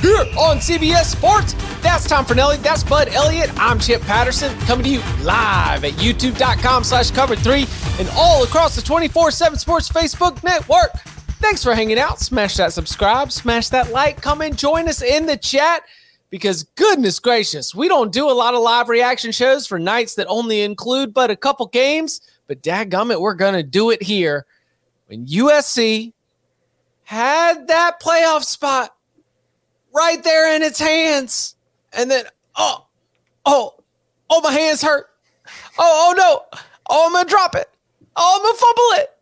here on CBS Sports. That's Tom Fornelli. That's Bud Elliott. I'm Chip Patterson coming to you live at youtube.com slash cover three and all across the 24 7 Sports Facebook network. Thanks for hanging out. Smash that subscribe, smash that like, come and join us in the chat because goodness gracious, we don't do a lot of live reaction shows for nights that only include but a couple games. But dadgummit, we're going to do it here. When USC had that playoff spot right there in its hands. And then, oh, oh, oh, my hands hurt. Oh, oh no. Oh, I'm going to drop it. Oh, I'm going to fumble it.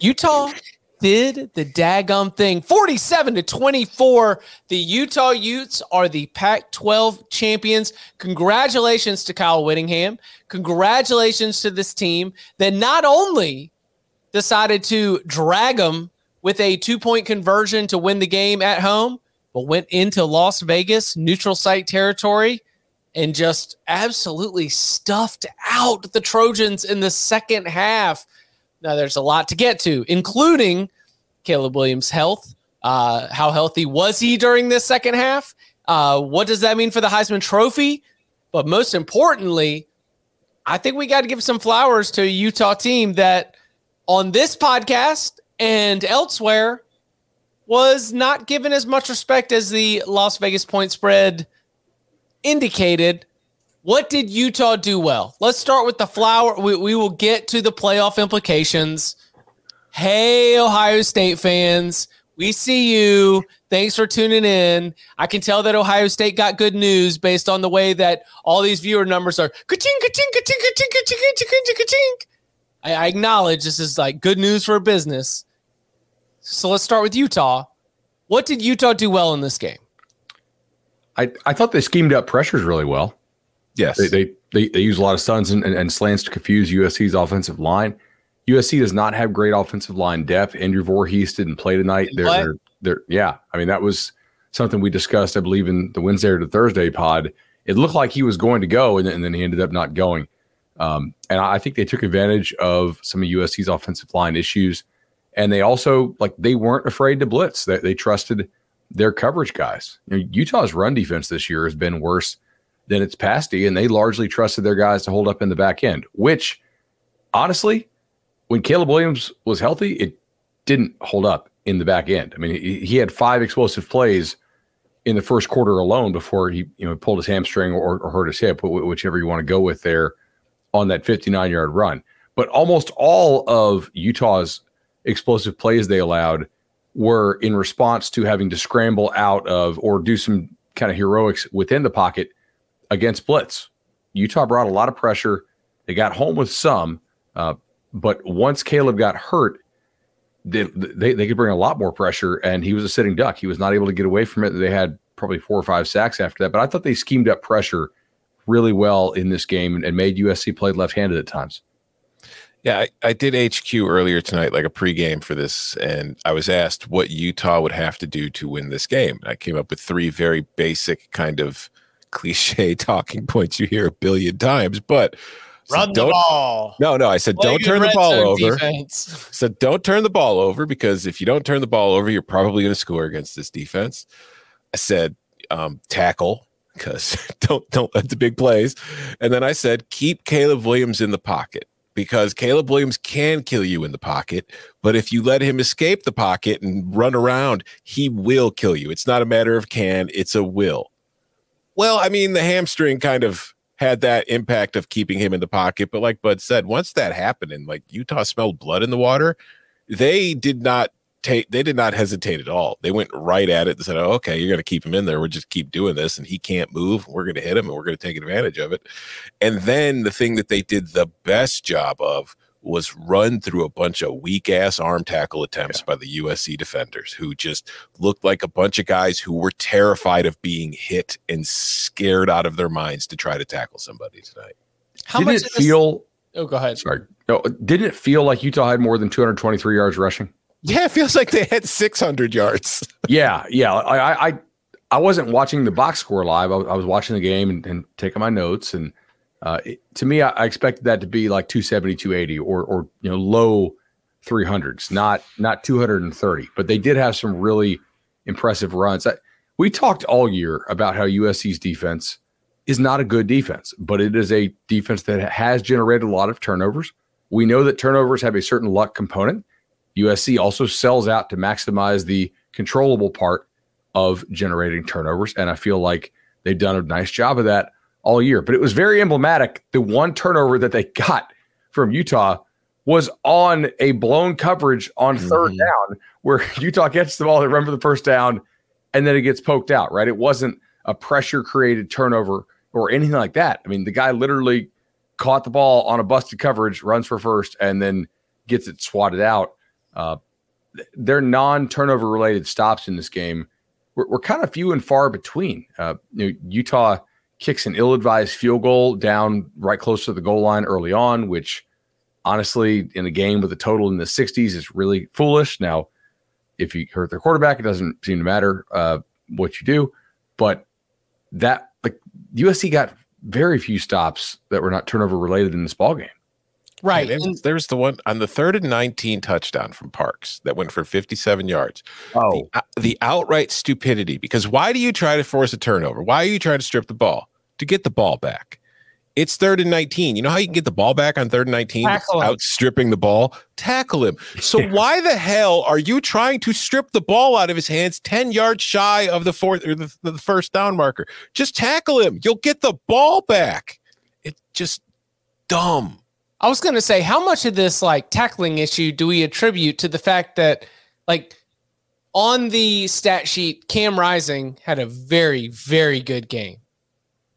Utah did the daggum thing 47 to 24. The Utah Utes are the Pac 12 champions. Congratulations to Kyle Whittingham. Congratulations to this team that not only decided to drag them with a two point conversion to win the game at home, but went into Las Vegas, neutral site territory, and just absolutely stuffed out the Trojans in the second half. Now, there's a lot to get to, including Caleb Williams' health. Uh, how healthy was he during this second half? Uh, what does that mean for the Heisman Trophy? But most importantly, I think we got to give some flowers to a Utah team that on this podcast and elsewhere was not given as much respect as the Las Vegas point spread indicated. What did Utah do well? Let's start with the flower. We, we will get to the playoff implications. Hey, Ohio State fans, we see you. Thanks for tuning in. I can tell that Ohio State got good news based on the way that all these viewer numbers are. Ka-ching, ka-ching, ka-ching, ka-ching, ka-ching, ka-ching, ka-ching. I, I acknowledge this is like good news for a business. So let's start with Utah. What did Utah do well in this game? I, I thought they schemed up pressures really well. Yes. They they, they, they use a lot of stuns and, and, and, slants to confuse USC's offensive line. USC does not have great offensive line depth. Andrew Voorhees didn't play tonight. They're, they're, they're, yeah. I mean, that was something we discussed, I believe, in the Wednesday or the Thursday pod. It looked like he was going to go, and and then he ended up not going. Um, and I think they took advantage of some of USC's offensive line issues. And they also, like, they weren't afraid to blitz. They, they trusted their coverage guys. You know, Utah's run defense this year has been worse than its pasty, and they largely trusted their guys to hold up in the back end, which honestly, when Caleb Williams was healthy, it didn't hold up in the back end. I mean, he, he had five explosive plays in the first quarter alone before he you know pulled his hamstring or, or hurt his hip, whichever you want to go with there on that 59 yard run. But almost all of Utah's explosive plays they allowed were in response to having to scramble out of or do some kind of heroics within the pocket against blitz. Utah brought a lot of pressure. They got home with some, uh, but once Caleb got hurt, they, they, they could bring a lot more pressure, and he was a sitting duck. He was not able to get away from it. They had probably four or five sacks after that, but I thought they schemed up pressure really well in this game and, and made USC play left handed at times. Yeah, I, I did HQ earlier tonight, like a pregame for this, and I was asked what Utah would have to do to win this game. I came up with three very basic kind of cliche talking points you hear a billion times, but run the ball. No, no, I said Play don't turn the ball over. Defense. Said don't turn the ball over because if you don't turn the ball over, you're probably going to score against this defense. I said um, tackle because don't don't let the big plays, and then I said keep Caleb Williams in the pocket because Caleb Williams can kill you in the pocket, but if you let him escape the pocket and run around, he will kill you. It's not a matter of can, it's a will. Well, I mean, the hamstring kind of had that impact of keeping him in the pocket, but like Bud said, once that happened and like Utah smelled blood in the water, they did not take they did not hesitate at all. They went right at it and said, oh, "Okay, you're going to keep him in there. We'll just keep doing this, and he can't move. We're going to hit him, and we're going to take advantage of it." And then the thing that they did the best job of was run through a bunch of weak ass arm tackle attempts yeah. by the USC defenders who just looked like a bunch of guys who were terrified of being hit and scared out of their minds to try to tackle somebody tonight. How did much it feel? Oh, go ahead. Sorry. No, didn't it feel like Utah had more than 223 yards rushing? Yeah, it feels like they had 600 yards. yeah, yeah. I, I, I wasn't watching the box score live. I, I was watching the game and, and, taking my notes. And uh, it, to me, I, I, expected that to be like 270, 280, or or you know low 300s, not not 230. But they did have some really impressive runs. I, we talked all year about how USC's defense is not a good defense, but it is a defense that has generated a lot of turnovers. We know that turnovers have a certain luck component USC also sells out to maximize the controllable part of generating turnovers. And I feel like they've done a nice job of that all year. But it was very emblematic. The one turnover that they got from Utah was on a blown coverage on 3rd mm-hmm. down, where Utah gets the ball, they run for the first down, and then it gets poked out, right? It wasn't a pressure created turnover or anything like that. I mean, the guy literally caught the ball on a busted coverage, runs for first, and then gets it swatted out. Uh, their non-turnover related stops in this game were, were, kind of few and far between. Uh, you know, Utah kicks an ill-advised field goal down right close to the goal line early on, which honestly, in a game with a total in the 60s, is really foolish. Now, if you hurt their quarterback, it doesn't seem to matter uh, what you do. But that like USC got very few stops that were not turnover related in this ball game. Right. And there's the one on the third and 19 touchdown from Parks that went for 57 yards. Oh, the, the, outright stupidity. Because why do you try to force a turnover? Why are you trying to strip the ball? To get the ball back. It's third and 19. You know how you can get the ball back on third and 19 outstripping the ball? Tackle him. So why the hell are you trying to strip the ball out of his hands 10 yards shy of the fourth or the, the first down marker? Just tackle him. You'll get the ball back. It's just dumb. I was going to say, how much of this like tackling issue do we attribute to the fact that, like, on the stat sheet, Cam Rising had a very, very good game,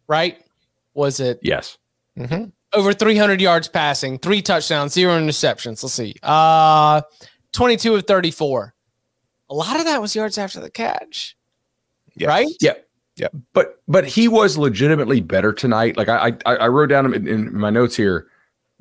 right? Was it? Yes. Mm-hmm. Over 300 yards passing, three touchdowns, zero interceptions. Let's see. Uh, 22 of 34. A lot of that was yards after the catch. Yes. Right? Yeah. Yeah. But but he was legitimately better tonight. Like I I, I wrote down in, in my notes here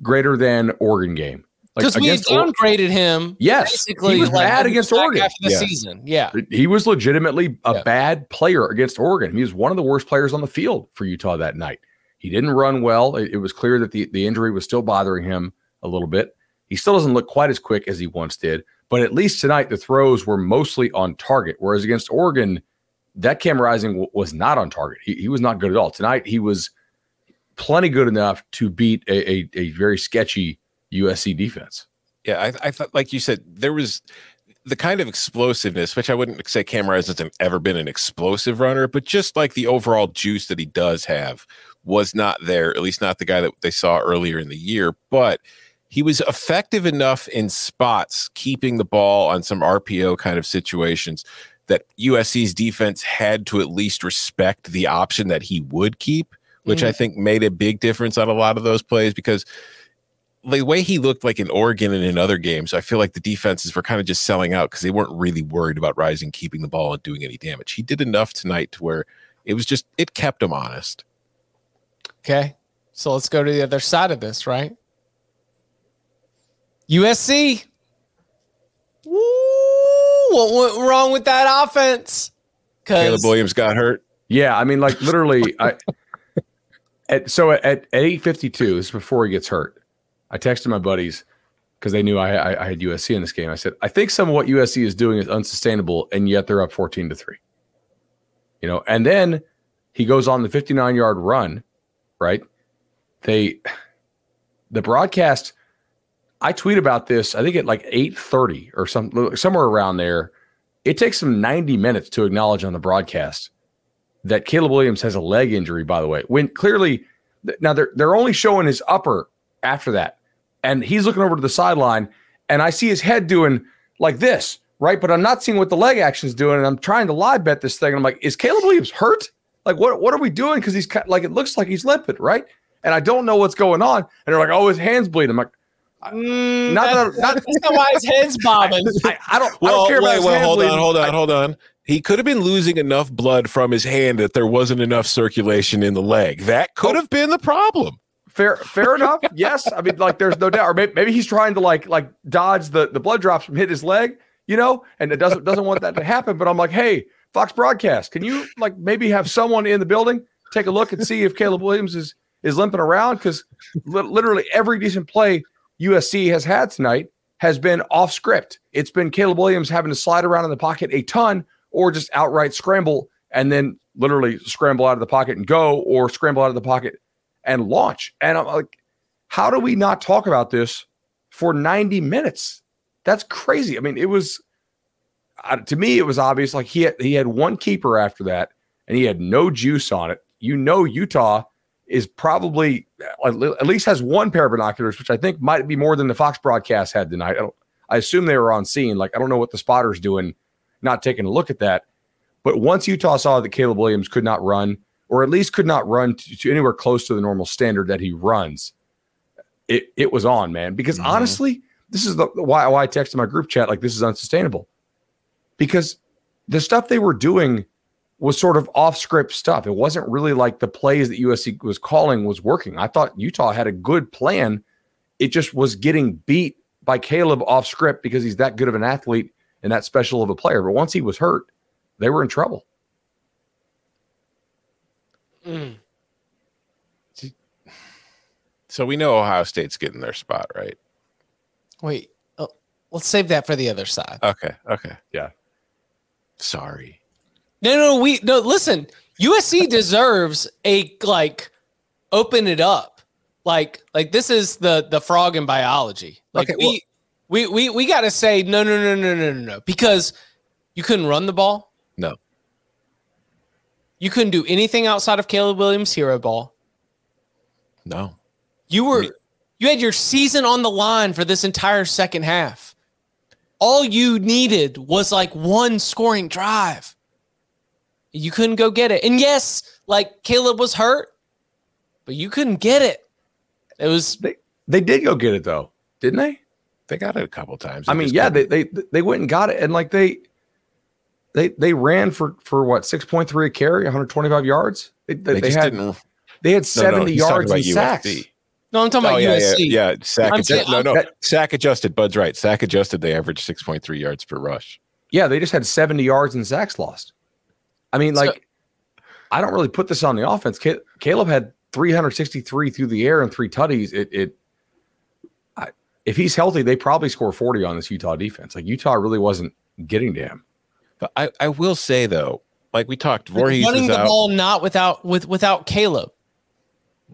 greater than Oregon game. Because like we downgraded him. Yes, basically he was like bad against Oregon after the yes. season. Yeah, he was legitimately a yeah. bad player against Oregon. He was one of the worst players on the field for Utah that night. He didn't run well. It, it was clear that the, the injury was still bothering him a little bit. He still doesn't look quite as quick as he once did, but at least tonight the throws were mostly on target. Whereas against Oregon, that Cam Rising w- was not on target. He, he was not good at all. Tonight he was plenty good enough to beat a, a, a very sketchy USC defense. Yeah, I, I thought, like you said, there was the kind of explosiveness, which I wouldn't say Cameron hasn't ever been an explosive runner, but just like the overall juice that he does have was not there, at least not the guy that they saw earlier in the year. But he was effective enough in spots, keeping the ball on some RPO kind of situations that USC's defense had to at least respect the option that he would keep which mm. I think made a big difference on a lot of those plays because the way he looked like in Oregon and in other games, I feel like the defenses were kind of just selling out because they weren't really worried about Rising keeping the ball and doing any damage. He did enough tonight to where it was just it kept him honest. Okay. So let's go to the other side of this, right? USC. Woo, what went wrong with that offense? Caleb Williams got hurt. Yeah, I mean, like literally, I. At, so at, at eight fifty two, this is before he gets hurt. I texted my buddies because they knew I, I, I had USC in this game. I said, I think some of what USC is doing is unsustainable, and yet they're up fourteen to three. You know, and then he goes on the fifty nine yard run, right? They, the broadcast. I tweet about this. I think at like eight thirty or some somewhere around there. It takes them ninety minutes to acknowledge on the broadcast that Caleb Williams has a leg injury, by the way, when clearly now they're they're only showing his upper after that. And he's looking over to the sideline, and I see his head doing like this, right? But I'm not seeing what the leg action is doing. And I'm trying to live bet this thing. And I'm like, is Caleb Williams hurt? Like, what what are we doing? Because he's like, it looks like he's limping, right? And I don't know what's going on. And they're like, oh, his hands bleeding. I'm like, Mm, not, that, that's not why his head's bobbing. I, I, don't. Well, I don't care wait, about well, hold bleeding. on, hold on, hold on he could have been losing enough blood from his hand that there wasn't enough circulation in the leg. That could have been the problem. Fair, fair enough. Yes, I mean, like, there's no doubt. Or maybe, maybe he's trying to like, like dodge the the blood drops from hit his leg, you know, and it doesn't doesn't want that to happen. But I'm like, hey, Fox Broadcast, can you like maybe have someone in the building take a look and see if Caleb Williams is is limping around because li- literally every decent play USC has had tonight has been off script. It's been Caleb Williams having to slide around in the pocket a ton or just outright scramble and then literally scramble out of the pocket and go, or scramble out of the pocket and launch. And I'm like, how do we not talk about this for 90 minutes? That's crazy. I mean, it was uh, to me, it was obvious. Like he had, he had one keeper after that, and he had no juice on it. You know, Utah is probably at least has one pair of binoculars, which I think might be more than the Fox broadcast had tonight. I, I assume they were on scene. Like I don't know what the spotters doing not taking a look at that. But once Utah saw that Caleb Williams could not run, or at least could not run to, to anywhere close to the normal standard that he runs, it it was on, man. Because mm-hmm. honestly, this is the why, why I texted my group chat like this is unsustainable. Because the stuff they were doing was sort of off script stuff. It wasn't really like the plays that USC was calling was working. I thought Utah had a good plan. It just was getting beat by Caleb off script because he's that good of an athlete and that special of a player. But once he was hurt, they were in trouble. Mm. So we know Ohio State's getting their spot, right? Wait, oh, let's save that for the other side. Okay. Okay. Yeah. Sorry. No, no, we no. Listen, USC deserves a like open it up. Like, like this is the the frog in biology. Like okay, we well, we we we got to say no no no no no no no because you couldn't run the ball. No. You couldn't do anything outside of Caleb Williams' hero ball. No. You were you had your season on the line for this entire second half. All you needed was like one scoring drive. You couldn't go get it. And yes, like Caleb was hurt, but you couldn't get it. It was they, they did go get it though, didn't they? They got it a couple times. I mean, yeah, they, they they went and got it, and like they they they ran for for what six point three a carry, 125 yards. They, they, they had didn't. they had 70 no, no, yards and sacks. No, I'm talking oh, about yeah, USC. Yeah, yeah. sack adjusted. No, no, that, sack adjusted. Bud's right. Sack adjusted. They averaged six point three yards per rush. Yeah, they just had 70 yards and sacks lost. I mean, like, so, I don't really put this on the offense. Caleb had 363 through the air and three tutties. It it if he's healthy, they probably score 40 on this Utah defense. Like Utah really wasn't getting to him. But I, I will say though, like we talked, Voorhees running the out. ball not without with without Caleb.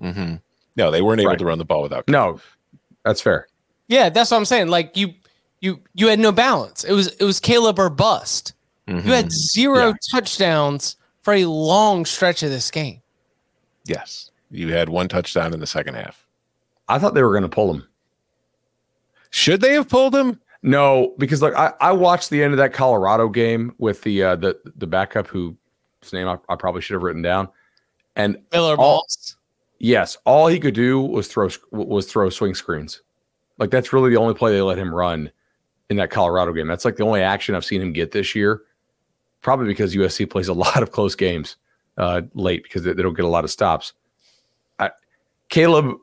Mm-hmm. No, they weren't able right. to run the ball without. Caleb. No, that's fair. Yeah, that's what I'm saying. Like you, you, you had no balance. It was it was Caleb or bust. Mm-hmm. You had 0 yeah. touchdowns for a long stretch of this game. Yes, you had one touchdown in the second half. I thought they were going to pull him. Should they have pulled him? No, because like I, I watched the end of that Colorado game with the uh, the the backup whose name I, I probably should have written down, and Miller all, Yes, all he could do was throw was throw swing screens. Like that's really the only play they let him run in that Colorado game. That's like the only action I've seen him get this year. Probably because USC plays a lot of close games uh, late because they, they, don't get a lot of stops. I, Caleb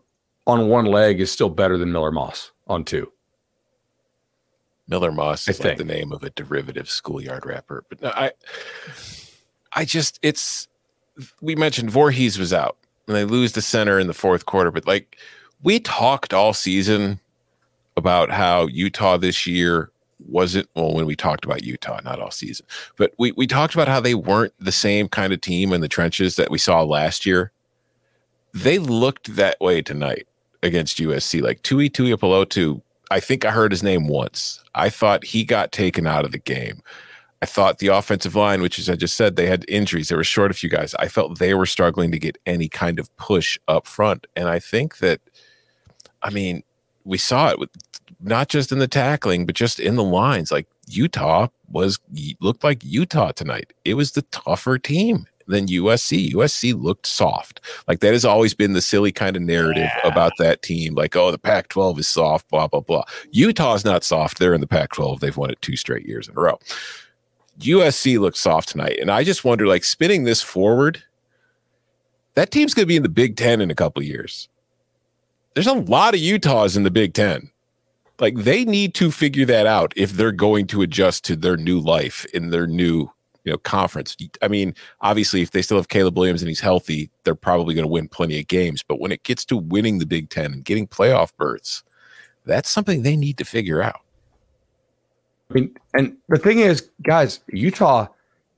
on one leg is still better than Miller Moss on two. Miller Moss is like the name of a derivative schoolyard rapper. But no, I, I just it's we mentioned Voorhees was out and they lose the center in the fourth quarter. But like we talked all season about how Utah this year wasn't well when we talked about Utah, not all season, but we we talked about how they weren't the same kind of team in the trenches that we saw last year. They looked that way tonight against USC. Like Tuli Tuipulotu I think I heard his name once. I thought he got taken out of the game. I thought the offensive line, which as I just said, they had injuries. They were short a few guys. I felt they were struggling to get any kind of push up front. And I think that, I mean, we saw it with not just in the tackling, but just in the lines. Like Utah was looked like Utah tonight. It was the tougher team than USC. USC looked soft. Like that has always been the silly kind of narrative yeah. about that team. Like, oh, the Pac 12 is soft, blah, blah, blah. Utah's not soft. They're in the Pac 12. They've won it two straight years in a row. USC looked soft tonight. And I just wonder, like, spinning this forward, that team's going to be in the Big Ten in a couple years. There's a lot of Utahs in the Big Ten. Like, they need to figure that out if they're going to adjust to their new life in their new you know conference. I mean, obviously, if they still have Caleb Williams and he's healthy, they're probably going to win plenty of games. But when it gets to winning the Big Ten and getting playoff berths, that's something they need to figure out. I mean, and the thing is, guys, Utah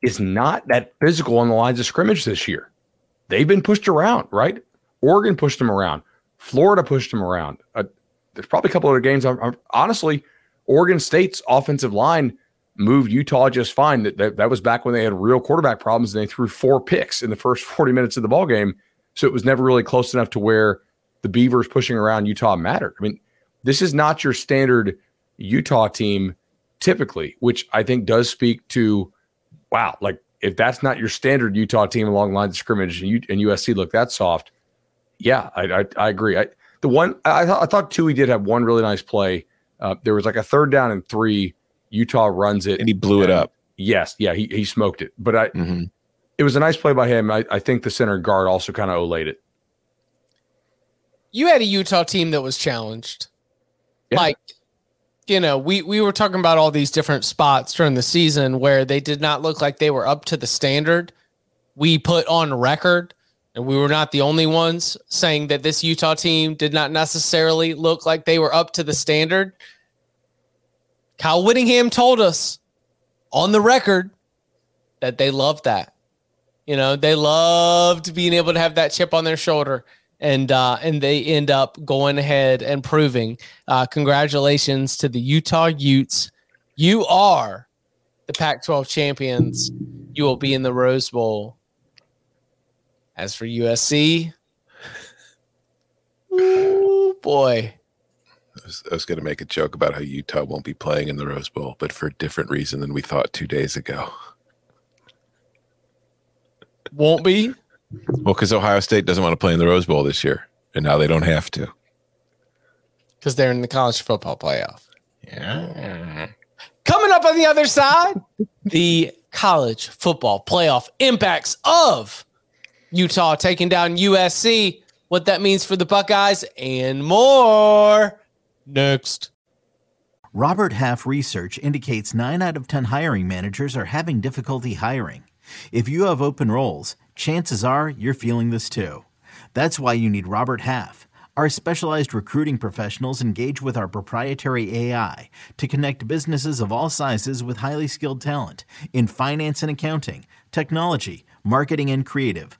is not that physical on the lines of scrimmage this year. They've been pushed around, right? Oregon pushed them around. Florida pushed them around. Uh, there's probably a couple other games. I'm, I'm, honestly, Oregon State's offensive line moved Utah just fine. That, that, that was back when they had real quarterback problems and they threw four picks in the first 40 minutes of the ball game. So it was never really close enough to where the Beavers pushing around Utah mattered. I mean, this is not your standard Utah team typically, which I think does speak to wow, like if that's not your standard Utah team along lines of scrimmage and, U, and USC look that soft, yeah, I, I, I agree. I, the one I, I thought Tuli did have one really nice play. Uh, there was like a third down and three Utah runs it, and he blew and, it up. Yes, yeah, he he smoked it. But I, mm-hmm. it was a nice play by him. I, I think the center guard also kind of olayed it. You had a Utah team that was challenged, yeah. like you know, we we were talking about all these different spots during the season where they did not look like they were up to the standard we put on record. And we were not the only ones saying that this Utah team did not necessarily look like they were up to the standard. Kyle Whittingham told us on the record that they loved that. You know, they loved being able to have that chip on their shoulder. And uh, and they end up going ahead and proving. Uh, congratulations to the Utah Utes. You are the Pac-12 champions. You will be in the Rose Bowl. As for USC, oh boy, I was, was going to make a joke about how Utah won't be playing in the Rose Bowl, but for a different reason than we thought two days ago. Won't be? Well, because Ohio State doesn't want to play in the Rose Bowl this year, and now they don't have to. Because they're in the college football playoff. Yeah. Coming up on the other side, the college football playoff impacts of Utah taking down USC, what that means for the Buckeyes, and more. Next. Robert Half research indicates 9 out of 10 hiring managers are having difficulty hiring. If you have open roles, chances are you're feeling this too. That's why you need Robert Half. Our specialized recruiting professionals engage with our proprietary AI to connect businesses of all sizes with highly skilled talent in finance and accounting, technology, marketing and creative,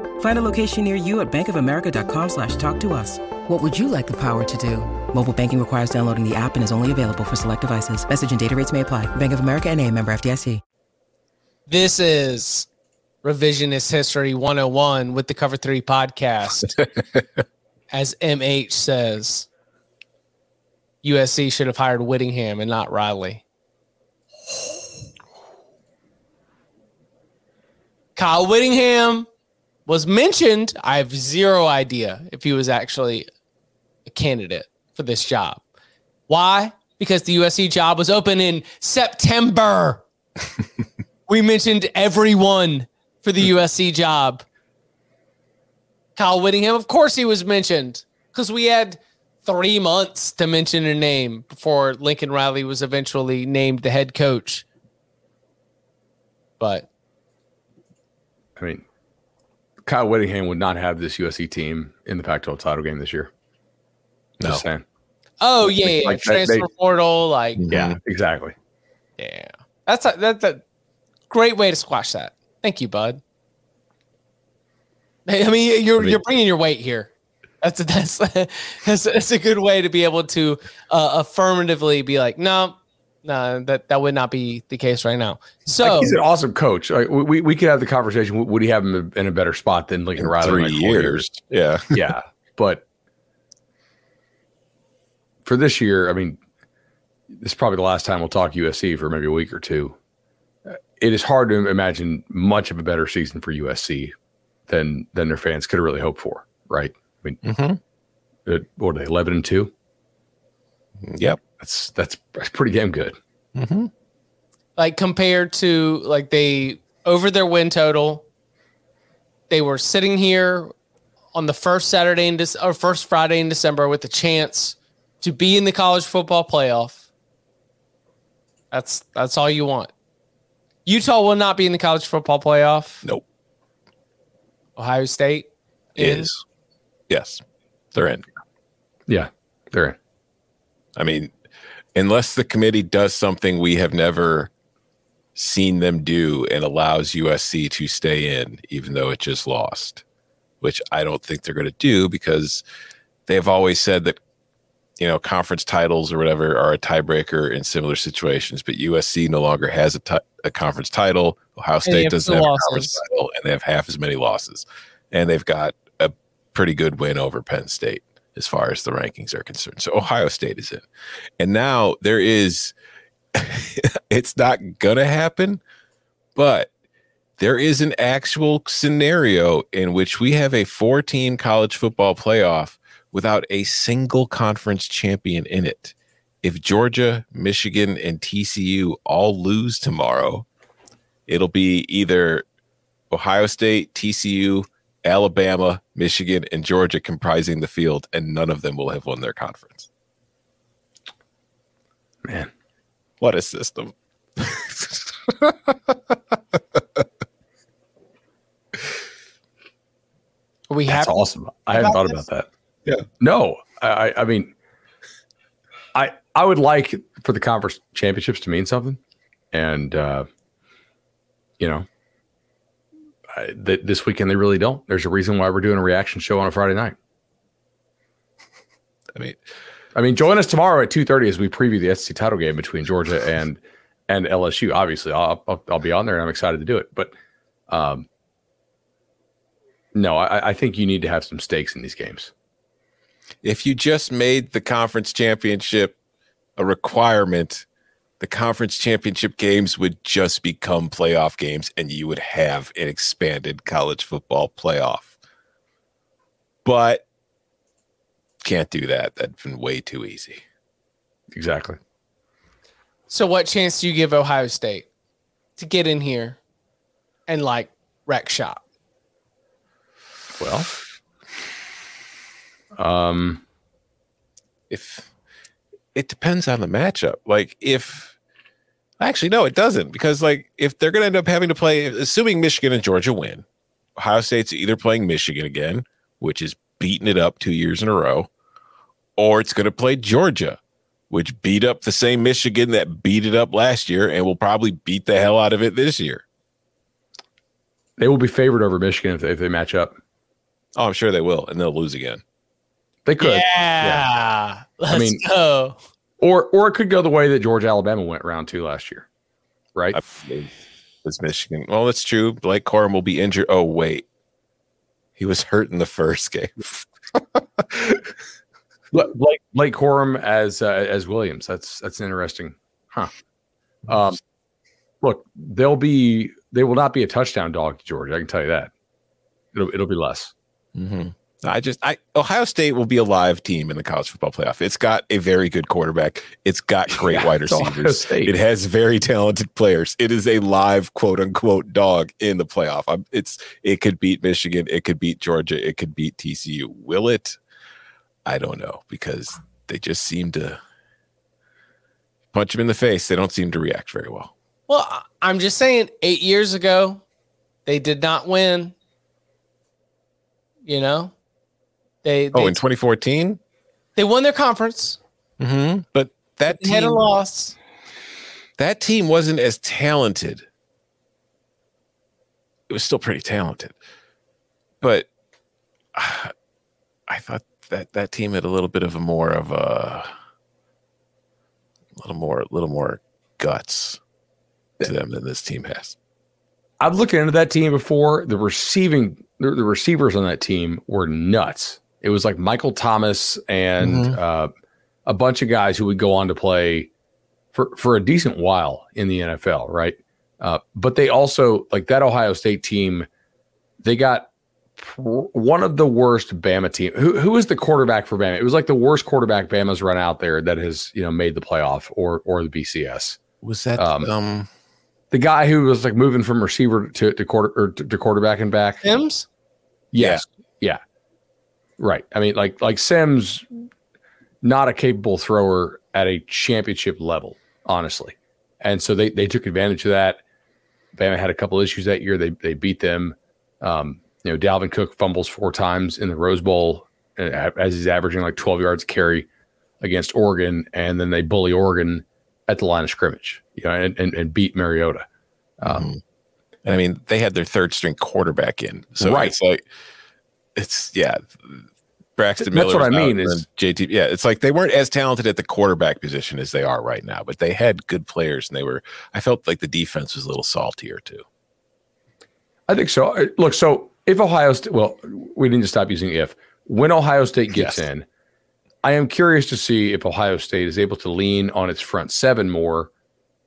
Find a location near you at bankofamerica.com slash talk to us. What would you like the power to do? Mobile banking requires downloading the app and is only available for select devices. Message and data rates may apply. Bank of America and a member FDIC. This is Revisionist History 101 with the Cover 3 podcast. As MH says, USC should have hired Whittingham and not Riley. Kyle Whittingham was mentioned. I have zero idea if he was actually a candidate for this job. Why? Because the USC job was open in September. we mentioned everyone for the USC job. Kyle Whittingham, of course, he was mentioned because we had three months to mention a name before Lincoln Riley was eventually named the head coach. But I mean, Kyle Whittingham would not have this USC team in the Pac-12 title game this year. No. Just saying. Oh yeah, yeah. Like, transfer they- portal, like Yeah, exactly. yeah. That's a that's a great way to squash that. Thank you, bud. I mean, you're I mean- you're bringing your weight here. That's a, that's that's, that's a good way to be able to uh, affirmatively be like, no, no, that that would not be the case right now. So Like, he's an awesome coach. Like, we, we we could have the conversation. Would he have him in a better spot than Lincoln In Riley? in three like four years. Yeah. yeah, but for this year, I mean, this is probably the last time we'll talk USC for maybe a week or two. Uh, It is hard to imagine much of a better season for USC than than their fans could have really hoped for, right? I mean, Mhm. uh, what are they, eleven and two? Yep. That's that's that's pretty damn good. Mm-hmm. like compared to like they over their win total, they were sitting here on the first Saturday in Dec- or first Friday in December with the chance to be in the college football playoff. That's that's all you want. Utah will not be in the college football playoff. Nope. Ohio State in. Is. Yes. They're in. Yeah, they're in. I mean, unless the committee does something we have never seen them do and allows USC to stay in, even though it just lost, which I don't think they're going to do because they've always said that, you know, conference titles or whatever are a tiebreaker in similar situations. But USC no longer has a conference title. Ohio State have doesn't have a conference title, and they have half as many losses. And they've got a pretty good win over Penn State as far as the rankings are concerned. So Ohio State is in. And now there is, it's not going to happen, but there is an actual scenario in which we have a four team college football playoff without a single conference champion in it. If Georgia, Michigan, and TCU all lose tomorrow, it'll be either Ohio State, TCU, Alabama, Michigan, and Georgia comprising the field, and none of them will have won their conference. Man, What a system. Are we that's happy? awesome. I hadn't thought this? about that. Yeah. No, I, I- I mean, I I would like for the conference championships to mean something, and uh, you know, I, th- this weekend they really don't. There's a reason why we're doing a reaction show on a Friday night. I mean, I mean, join us tomorrow at two thirty as we preview the SEC title game between Georgia and and LSU. Obviously, I'll, I'll I'll be on there and I'm excited to do it. But um, no, I, I think you need to have some stakes in these games. if you just made the conference championship a requirement, the conference championship games would just become playoff games and you would have an expanded college football playoff. But can't do that. That's been way too easy. Exactly. So what chance do you give Ohio State to get in here and like wreck shop? Well, um, if it depends on the matchup. Like if actually no, it doesn't because like if they're going to end up having to play, assuming Michigan and Georgia win, Ohio State's either playing Michigan again, which is beating it up two years in a row, or it's going to play Georgia, which beat up the same Michigan that beat it up last year and will probably beat the hell out of it this year. they will be favored over Michigan if they, if they match up. Oh, I'm sure they will, and they'll lose again. They could, Yeah. Let's mean- go. Or or it could go the way that Georgia Alabama went round two last year, right? It's Michigan. Well, that's true. Blake Corum will be injured. Oh, wait. He was hurt in the first game. Bla- Blake Blake Corum as uh, as Williams. That's that's interesting, huh? Um, look, they'll be they will not be a touchdown dog to Georgia. I can tell you that. It'll it'll be less. Mm-hmm. I just I Ohio State will be a live team in the college football playoff. It's got a very good quarterback. It's got great yeah, wide receivers. It has very talented players. It is a live quote unquote dog in the playoff. I'm, it's it could beat Michigan. It could beat Georgia. It could beat TCU. Will it? I don't know because they just seem to punch them in the face. They don't seem to react very well. Well, I'm just saying, eight years ago, they did not win. You know, they, they oh in 2014 they won their conference. Mm-hmm. But that they team had a loss. That team wasn't as talented. It was still pretty talented, but uh, I thought that that team had a little bit of a more of a, a little more, a little more guts to them than this team has. I've looked into that team before. The receiving, the, the receivers on that team were nuts. It was like Michael Thomas and mm-hmm. uh, a bunch of guys who would go on to play for for a decent while in the NFL, right? Uh, but they also like that Ohio State team. They got pr- one of the worst Bama team. Who who was the quarterback for Bama? It was like the worst quarterback Bama's run out there that has you know made the playoff or or the BCS. Was that um, um the guy who was like moving from receiver to, to quarter or to, to quarterback and back? Sims. Yes. Yeah. yeah. Right. I mean, like like Sims, not a capable thrower at a championship level, honestly. And so they they took advantage of that. Bama had a couple issues that year. They they beat them. Um, you know, Dalvin Cook fumbles four times in the Rose Bowl uh, as he's averaging like 12 yards carry against Oregon, and then they bully Oregon at the line of scrimmage, you know, and, and, and beat Mariota. Um, mm-hmm. And I mean, they had their third string quarterback in, so right. it's like it's yeah, Braxton Miller. That's what I mean. Is JT? Yeah, it's like they weren't as talented at the quarterback position as they are right now, but they had good players, and they were. I felt like the defense was a little saltier too. I think so. Look, so if Ohio State, well, we need to stop using if. When Ohio State gets yes. in, I am curious to see if Ohio State is able to lean on its front seven more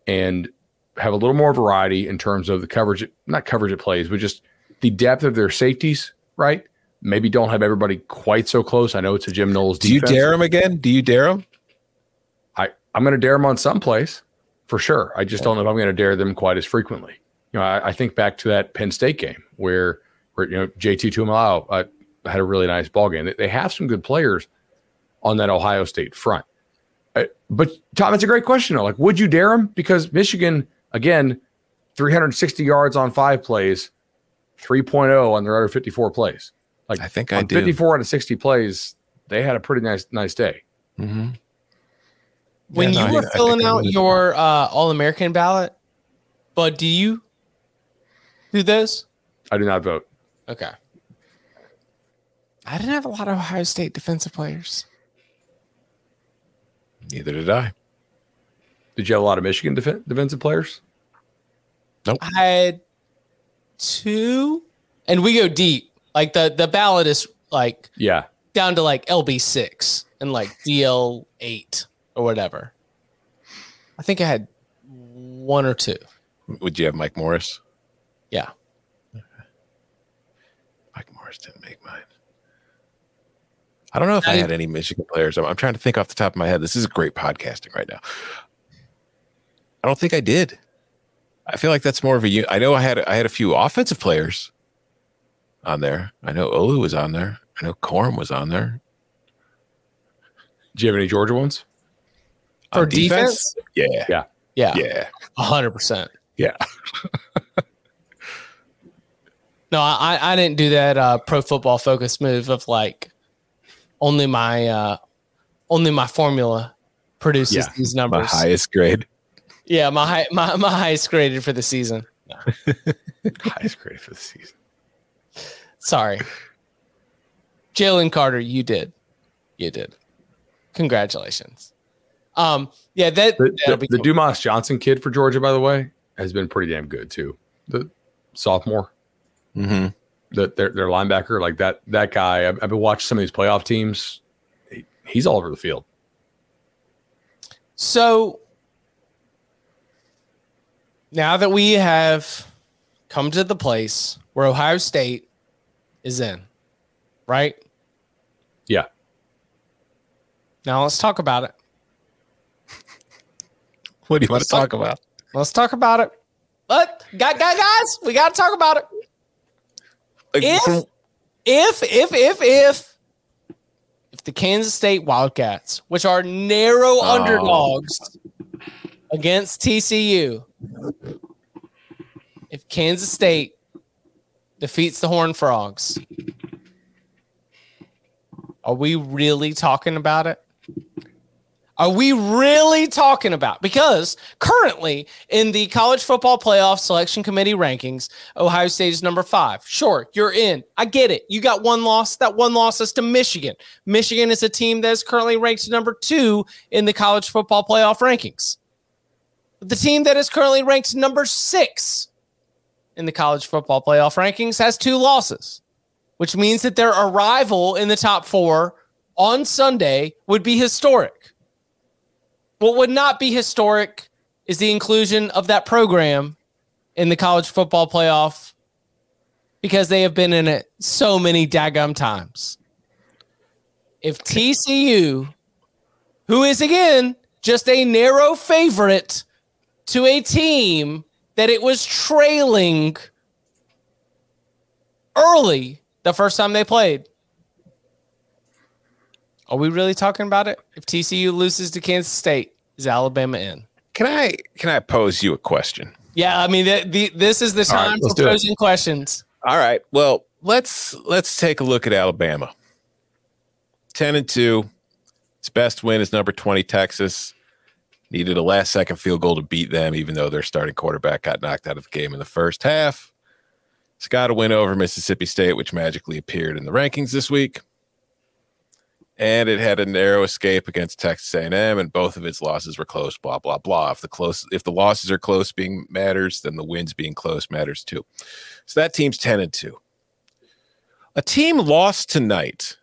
and have a little more variety in terms of the coverage, not coverage it plays, but just the depth of their safeties, right? Maybe don't have everybody quite so close. I know it's a Jim Knowles. Do defense. you dare him again? Do you dare him? I I'm going to dare him on some plays for sure. I just don't know if I'm going to dare them quite as frequently. You know, I, I, think back to that Penn State game where where you know JT Tuimoloau uh, had a really nice ball game. They, they, have some good players on that Ohio State front. Uh, but Tom, it's a great question. Though. Like, would you dare him? Because Michigan again, 360 yards on five plays, 3.0 on their other 54 plays. Like I think I did 54 out of 60 plays, they had a pretty nice nice day. Mm-hmm. When yeah, you no, were I, filling I out your uh, All American ballot, but do you do those? I do not vote. Okay. I didn't have a lot of Ohio State defensive players. Neither did I. Did you have a lot of Michigan def- defensive players? Nope. I had two, and we go deep. Like the the ballot is like yeah down to like LB six and like DL eight or whatever. I think I had one or two. Would you have Mike Morris? Yeah. Mike Morris didn't make mine. I don't know if I, I had any Michigan players. I'm, I'm, trying to think off the top of my head. This is great podcasting right now. I don't think I did. I feel like that's more of a. I know I had I had a few offensive players on there. I know Olu was on there. I know Corum was on there. Do you have any Georgia ones? For defense? defense? Yeah. Yeah. Yeah. Yeah. hundred percent. Yeah. no, I, I didn't do that uh, pro football focus move of like only my uh, only my formula produces yeah. these numbers. My highest grade. Yeah, my high, my my highest graded for the season. No. highest graded for the season. Sorry. Jalen Carter, you did. You did. Congratulations. Um, yeah, that the, the, the cool. Dumas Johnson kid for Georgia, by the way, has been pretty damn good too. The sophomore, mm-hmm. the, their their linebacker, like that that guy. I've, I've been watching some of these playoff teams. He, he's all over the field. So now that we have come to the place where Ohio State is in, right? Yeah. Now let's talk about it. what do you want to talk, talk about? Let's talk about it. But guys, guys, we got to talk about it. If, if, if, if, if, if the Kansas State Wildcats, which are narrow oh. underdogs against TCU, if Kansas State defeats the Horned Frogs, are we really talking about it? Are we really talking about? Because currently in the college football playoff selection committee rankings, Ohio State is number five. Sure, you're in. I get it. You got one loss. That one loss is to Michigan. Michigan is a team that is currently ranked number two in the college football playoff rankings. The team that is currently ranked number six in the college football playoff rankings has two losses, which means that their arrival in the top four on Sunday would be historic. What would not be historic is the inclusion of that program in the college football playoff because they have been in it so many daggum times. If TCU, who is again just a narrow favorite to a team that it was trailing early the first time they played. Are we really talking about it? If TCU loses to Kansas State, is Alabama in? Can I can I pose you a question? Yeah, I mean, the, the, this is the time right, for posing questions. All right. Well, let's let's take a look at Alabama. Ten and two. Its best win is number twenty Texas. Needed a last second field goal to beat them, even though their starting quarterback got knocked out of the game in the first half. It's got a win over Mississippi State, which magically appeared in the rankings this week. And it had a narrow escape against Texas A&M, and both of its losses were close. Blah blah blah. If the close, if the losses are close, being matters, then the wins being close matters too. So that team's ten and two. A team lost tonight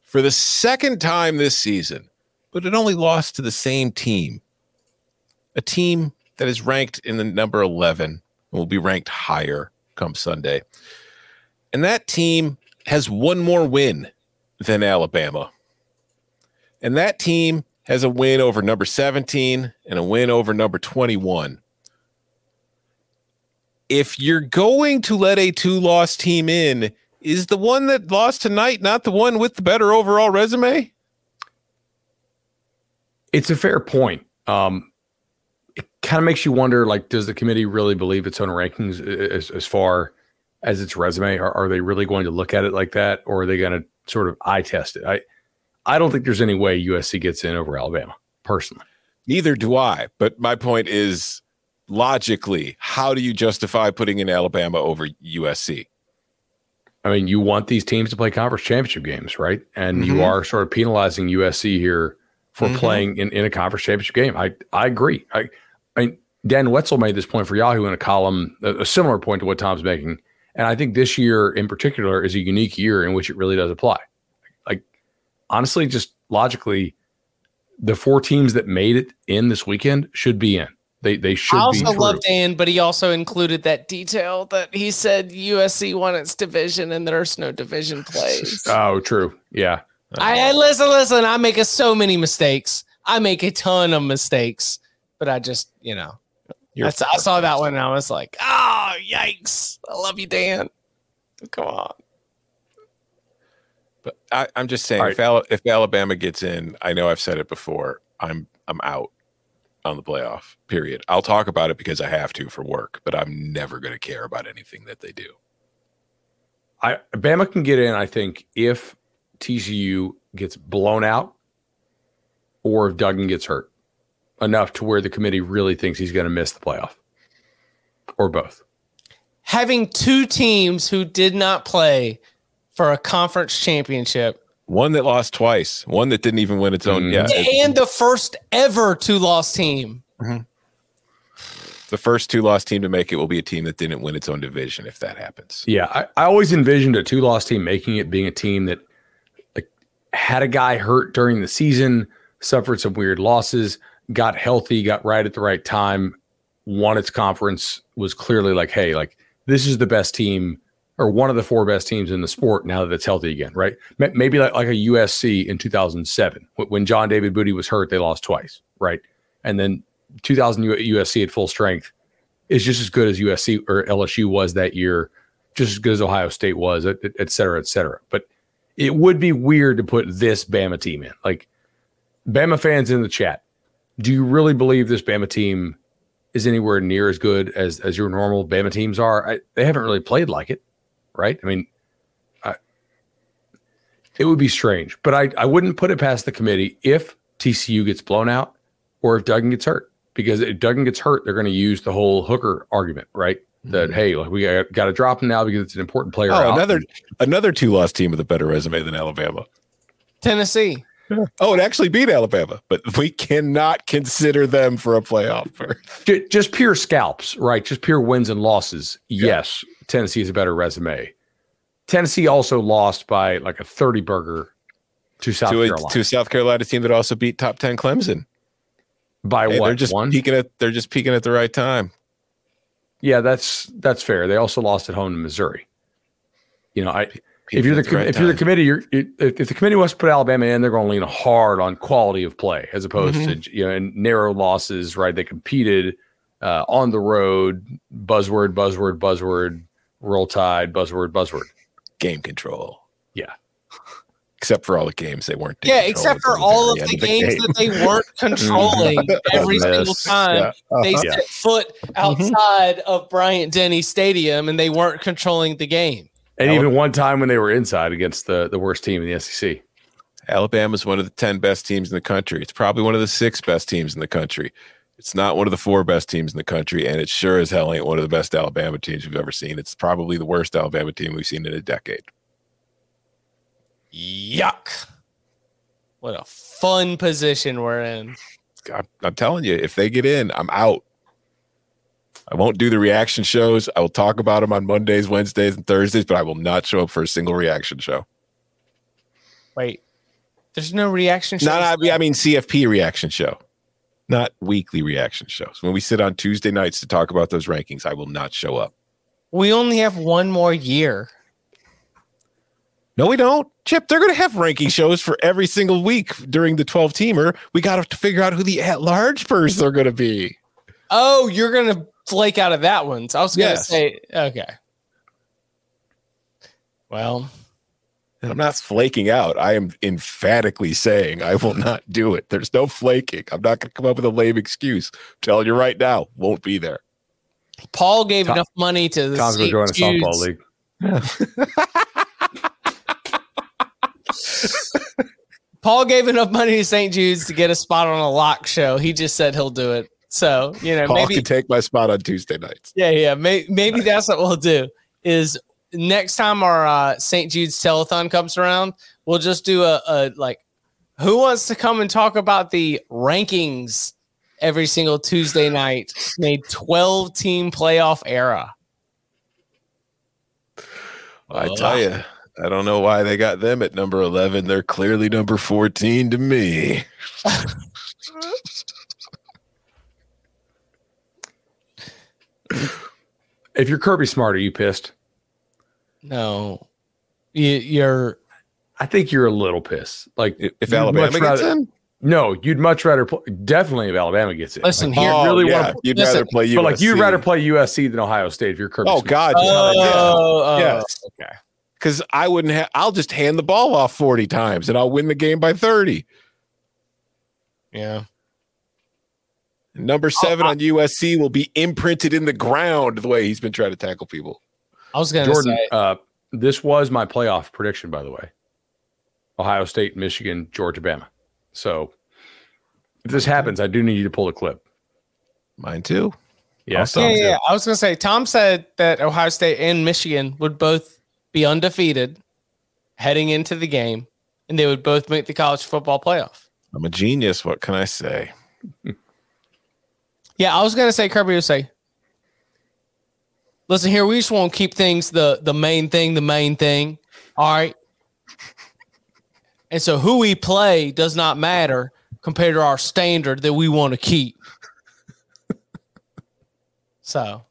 for the second time this season, but it only lost to the same team a team that is ranked in the number 11 and will be ranked higher come Sunday. And that team has one more win than Alabama. And that team has a win over number 17 and a win over number 21. If you're going to let a two loss team in, is the one that lost tonight not the one with the better overall resume? It's a fair point. Um, kind of makes you wonder like does the committee really believe its own rankings as, as far as its resume? Are, are they really going to look at it like that or are they going to sort of eye test it? I i don't think there's any way usc gets in over alabama personally. Neither do i but my point is logically how do you justify putting in alabama over usc i mean you want these teams to play conference championship games right? And mm-hmm. you are sort of penalizing usc here for mm-hmm. playing in, in a conference championship game. I i agree. I I mean, Dan Wetzel made this point for Yahoo in a column, a, a similar point to what Tom's making. And I think this year in particular is a unique year in which it really does apply. Like, honestly, just logically, the four teams that made it in this weekend should be in. They they should. I also love Dan, but he also included that detail that he said USC won its division and there's no division plays. oh, true. Yeah. I, I listen, listen. I make a, so many mistakes. I make a ton of mistakes but I just, you know, I, I, saw that one and I was like, oh, yikes. I love you, Dan. Come on. But I, am just saying, right. if, Al- if Alabama gets in, I know I've said it before. I'm I'm out on the playoff. Period. I'll talk about it because I have to for work, but I'm never going to care about anything that they do. I Bama can get in. I think if TCU gets blown out, or if Duggan gets hurt enough to where the committee really thinks he's going to miss the playoff or both. Having two teams who did not play for a conference championship. One that lost twice, one that didn't even win its own. Mm-hmm. Yeah. And the first ever two loss team. Mm-hmm. The first two loss team to make it will be a team that didn't win its own division if that happens. Yeah. I, I always envisioned a two loss team making it being a team that like, had a guy hurt during the season, suffered some weird losses, got healthy, got right at the right time, won its conference, was clearly like, hey, like this is the best team or one of the four best teams in the sport now that it's healthy again, right? Maybe like, like a USC in 2007 when John David Booty was hurt, they lost twice, right? And then 2000 USC at full strength is just as good as USC or LSU was that year, just as good as Ohio State was, et, et cetera, et cetera. But it would be weird to put this Bama team in. Like Bama fans in the chat, do you really believe this Bama team is anywhere near as good as as your normal Bama teams are? I, they haven't really played like it right? I mean, I, it would be strange, but I, I wouldn't put it past the committee if TCU gets blown out or if Duggan gets hurt. Because if Duggan gets hurt, they're going to use the whole hooker argument, right? That mm-hmm. hey, like we got, got to drop him now because it's an important player. Oh, another another two loss team with a better resume than Alabama. Tennessee. Oh, it actually beat Alabama, but we cannot consider them for a playoff. Just pure scalps, right? Just pure wins and losses. Yes, Tennessee is a better resume. Tennessee also lost by like a 30 burger to South to a, Carolina. To South Carolina team that also beat top 10 Clemson. By hey, what? They're just one? peaking at they're just peaking at the right time. Yeah, that's that's fair. They also lost at home to Missouri. You know, I if you're the, the right if time. you're the committee, you're if the committee wants to put Alabama in, they're going to lean hard on quality of play as opposed mm-hmm. to you know and narrow losses. Right? They competed uh, on the road. Buzzword, buzzword, buzzword. Roll Tide, buzzword, buzzword. Game control. Yeah. Except for all the games they weren't. Yeah, except for all of the, the games game. that they weren't controlling every single time yeah. uh-huh. they set foot mm-hmm. outside mm-hmm. of Bryant Denny Stadium and they weren't controlling the game. And even one time when they were inside against the, the worst team in the SEC. Alabama's one of the 10 best teams in the country. It's probably one of the six best teams in the country. It's not one of the four best teams in the country, and it sure as hell ain't one of the best Alabama teams we've ever seen. It's probably the worst Alabama team we've seen in a decade. Yuck. What a fun position we're in. I'm, I'm telling you, if they get in, I'm out. I won't do the reaction shows. I will talk about them on Mondays, Wednesdays, and Thursdays, but I will not show up for a single reaction show. Wait, there's no reaction show. No, no, I mean CFP reaction show not weekly reaction shows. When we sit on Tuesday nights to talk about those rankings, I will not show up. We only have one more year. No, we don't. Chip, they're going to have ranking shows for every single week during the 12 teamer. We got to figure out who the at large person are going to be. Oh, you're going to flake out of that one. So I was going to yes. say, okay. Well, I'm not flaking out. I am emphatically saying I will not do it. There's no flaking. I'm not going to come up with a lame excuse. I'm telling you right now, won't be there. Paul gave Tom, enough money to the Tom's going to join a softball league. Paul gave enough money to St. Jude's to get a spot on a lock show. He just said he'll do it. So you know, Paul maybe can take my spot on Tuesday nights. Yeah, yeah. May, maybe that's what we'll do. Is next time our uh, St. Jude's telethon comes around, we'll just do a, a like who wants to come and talk about the rankings every single Tuesday night in a 12 team playoff era. Well, I tell you, I don't know why they got them at number 11. They're clearly number 14 to me. if you're Kirby Smart, are you pissed? No, you, are I think you're a little pissed. Like if Alabama gets rather, in. No, you'd much rather play. Definitely, if Alabama gets in. Listen like, here, oh, really yeah. want. You'd listen, rather play USC, but like you'd rather play USC than Ohio State if you're Kirby. Oh God, oh, yeah. Oh, oh, yes, okay. Because I wouldn't have. I'll just hand the ball off forty times and I'll win the game by thirty. Yeah. Number seven oh, on USC will be imprinted in the ground the way he's been trying to tackle people. I was going to Jordan. Say, uh, this was my playoff prediction, by the way. Ohio State, Michigan, Georgia, Bama. So if this happens, I do need you to pull the clip. Mine too. Yeah, yeah, yeah. I was going to say, Tom said that Ohio State and Michigan would both be undefeated heading into the game, and they would both make the college football playoff. I'm a genius. What can I say? yeah, I was going to say, Kirby would say, listen here, we just want to keep things the the main thing, the main thing. All right. And so who we play does not matter compared to our standard that we want to keep. So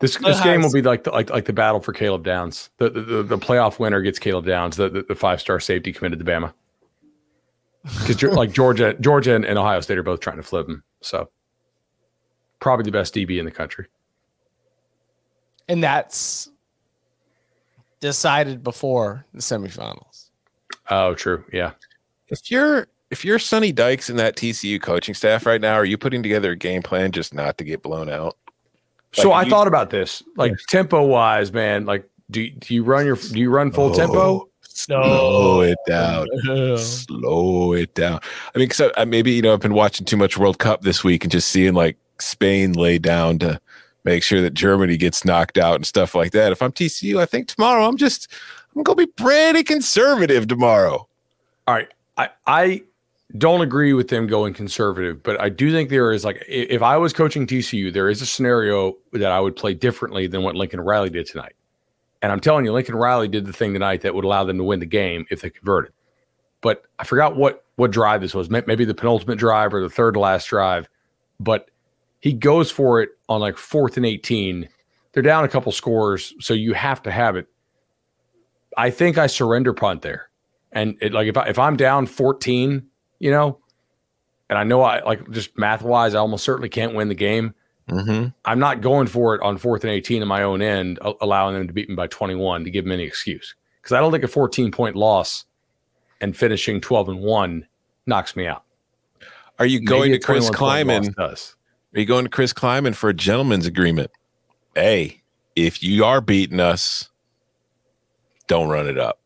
This, this game will be like the, like like the battle for Caleb Downs. The the, the playoff winner gets Caleb Downs, the the, the five star safety committed to Bama. Because like Georgia, Georgia and, and Ohio State are both trying to flip him. So probably the best DB in the country. And that's decided before the semifinals. Oh, true. Yeah. If you're if you're Sonny Dykes in that TCU coaching staff right now, are you putting together a game plan just not to get blown out? Like so I you, thought about this, like yeah. tempo wise, man. Like, do do you run your do you run full oh, tempo? Slow it down. slow it down. I mean, so maybe you know I've been watching too much World Cup this week and just seeing like Spain lay down to make sure that Germany gets knocked out and stuff like that. If I'm TCU, I think tomorrow I'm just I'm gonna be pretty conservative tomorrow. All right, I I don't agree with them going conservative, but I do think there is like if I was coaching TCU, there is a scenario that I would play differently than what Lincoln Riley did tonight. And I'm telling you, Lincoln Riley did the thing tonight that would allow them to win the game if they converted. But I forgot what what drive this was. Maybe the penultimate drive or the third last drive. But he goes for it on like fourth and 18. They're down a couple scores, so you have to have it. I think I surrender punt there. And it, like if I, if I'm down 14 you know, and I know I like just math wise, I almost certainly can't win the game. Mm-hmm. I'm not going for it on fourth and 18 in my own end, allowing them to beat me by 21 to give them any excuse. Because I don't think a 14 point loss and finishing 12 and one knocks me out. Are you going Maybe to Chris Klieman? Does. Are you going to Chris Klieman for a gentleman's agreement? Hey, if you are beating us, don't run it up.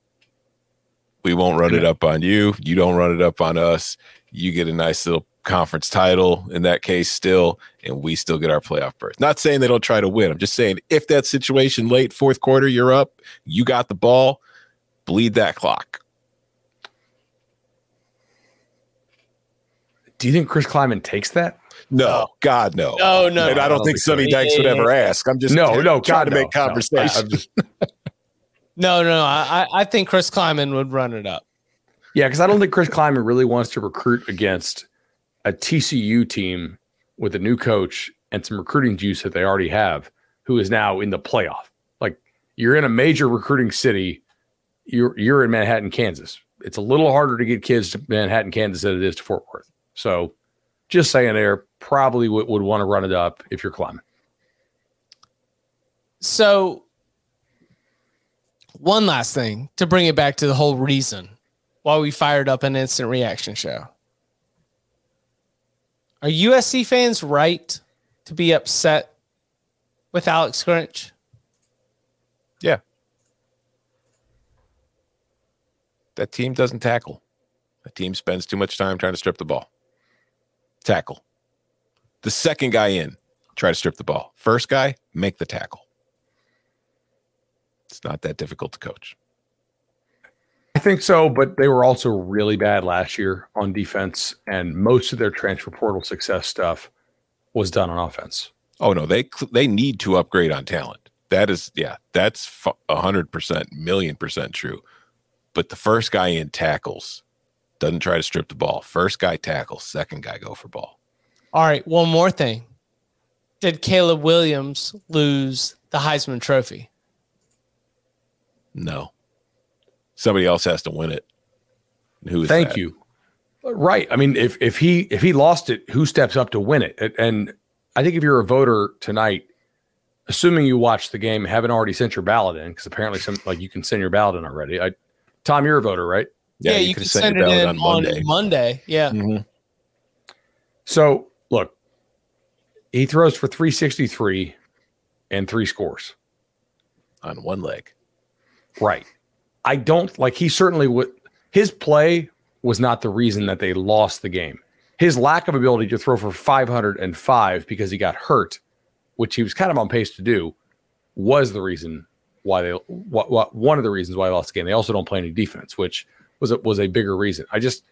We won't run it up on you. You don't run it up on us. You get a nice little conference title in that case still, and we still get our playoff berth. Not saying they don't try to win. I'm just saying if that situation late fourth quarter, you're up, you got the ball, bleed that clock. Do you think Chris Klieman takes that? No, God, no. No, no. And I don't, I don't think, think Sonny so. Dykes would ever ask. I'm just no, no, trying God, to make no, conversation. No. No, no, no. I, I think Chris Klieman would run it up. Yeah, because I don't think Chris Klieman really wants to recruit against a TCU team with a new coach and some recruiting juice that they already have, who is now in the playoff. Like you're in a major recruiting city, you're you're in Manhattan, Kansas. It's a little harder to get kids to Manhattan, Kansas than it is to Fort Worth. So just saying there, probably would, would want to run it up if you're Klieman. So one last thing to bring it back to the whole reason why we fired up an instant reaction show. Are USC fans right to be upset with Alex Grinch? Yeah. That team doesn't tackle. That team spends too much time trying to strip the ball. Tackle. The second guy in, try to strip the ball. First guy, make the tackle. It's not that difficult to coach. I think so, but they were also really bad last year on defense, and most of their transfer portal success stuff was done on offense. Oh no, they they need to upgrade on talent. That is, yeah, that's a hundred percent, million percent true. But the first guy in tackles doesn't try to strip the ball. First guy tackle, second guy go for ball. All right, one more thing. Did Caleb Williams lose the Heisman Trophy? No. Somebody else has to win it. Who is Thank that? you. Right. I mean, if if he if he lost it, who steps up to win it? And I think if you're a voter tonight, assuming you watched the game, haven't already sent your ballot in, because apparently some like you can send your ballot in already. I, Tom, you're a voter, right? Yeah, yeah you, you can send it in on Monday. On Monday. Yeah. Mm-hmm. So look, he throws for 363 and three scores on one leg. Right. I don't like he certainly would his play was not the reason that they lost the game. His lack of ability to throw for 505 because he got hurt, which he was kind of on pace to do, was the reason why they what, what one of the reasons why they lost the game. They also don't play any defense, which was a, was a bigger reason. I just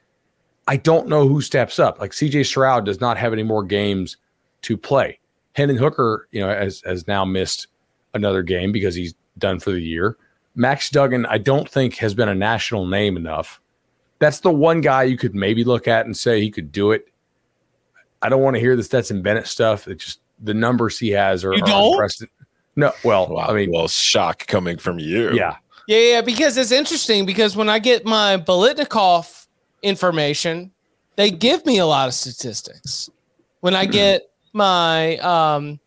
I don't know who steps up. Like CJ Stroud does not have any more games to play. Hendon Hooker, you know, has has now missed another game because he's done for the year. Max Duggan, I don't think has been a national name enough. That's the one guy you could maybe look at and say he could do it. I don't want to hear the Stetson Bennett stuff. It just the numbers he has are, are No, well, wow, I mean, well, shock coming from you. Yeah, yeah, yeah. Because it's interesting because when I get my Biletnikoff information, they give me a lot of statistics. When I get my, um,